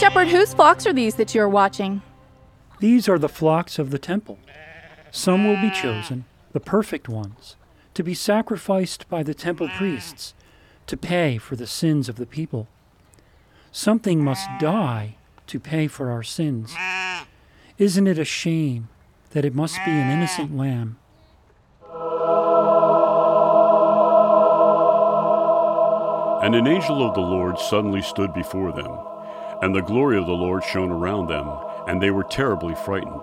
Shepherd, whose flocks are these that you are watching? These are the flocks of the temple. Some will be chosen, the perfect ones, to be sacrificed by the temple priests to pay for the sins of the people. Something must die to pay for our sins. Isn't it a shame that it must be an innocent lamb? And an angel of the Lord suddenly stood before them, and the glory of the Lord shone around them, and they were terribly frightened.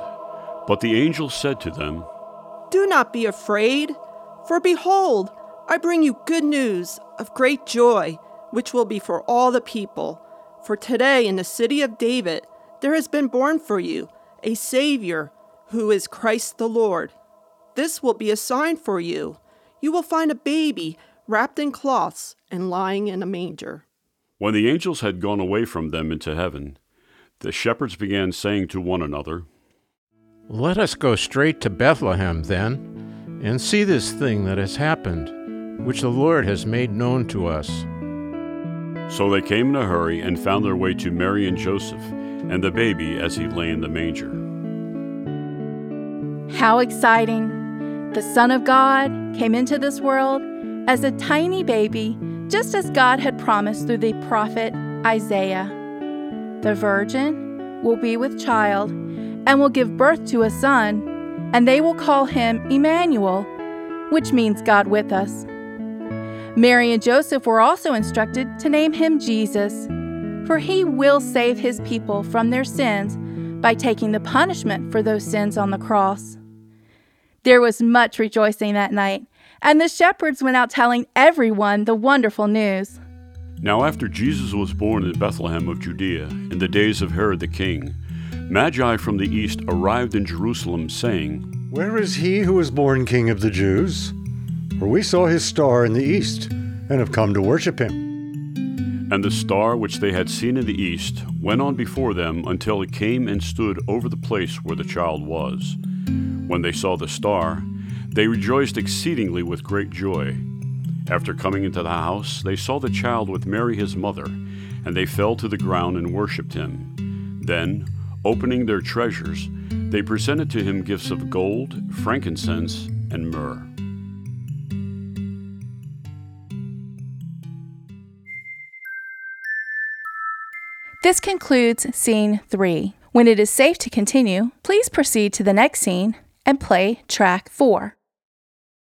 But the angel said to them, Do not be afraid, for behold, I bring you good news of great joy, which will be for all the people. For today in the city of David there has been born for you a Savior, who is Christ the Lord. This will be a sign for you. You will find a baby wrapped in cloths and lying in a manger. When the angels had gone away from them into heaven, the shepherds began saying to one another, Let us go straight to Bethlehem, then, and see this thing that has happened, which the Lord has made known to us. So they came in a hurry and found their way to Mary and Joseph, and the baby as he lay in the manger. How exciting! The Son of God came into this world as a tiny baby, just as God had promised through the prophet Isaiah. The virgin will be with child and will give birth to a son, and they will call him Emmanuel, which means God with us. Mary and Joseph were also instructed to name him Jesus, for he will save his people from their sins by taking the punishment for those sins on the cross. There was much rejoicing that night, and the shepherds went out telling everyone the wonderful news. Now, after Jesus was born in Bethlehem of Judea, in the days of Herod the king, Magi from the east arrived in Jerusalem, saying, Where is he who was born King of the Jews? For we saw his star in the east, and have come to worship him. And the star which they had seen in the east went on before them until it came and stood over the place where the child was. When they saw the star, they rejoiced exceedingly with great joy. After coming into the house, they saw the child with Mary his mother, and they fell to the ground and worshipped him. Then, opening their treasures, they presented to him gifts of gold, frankincense, and myrrh. This concludes scene three. When it is safe to continue, please proceed to the next scene and play track four.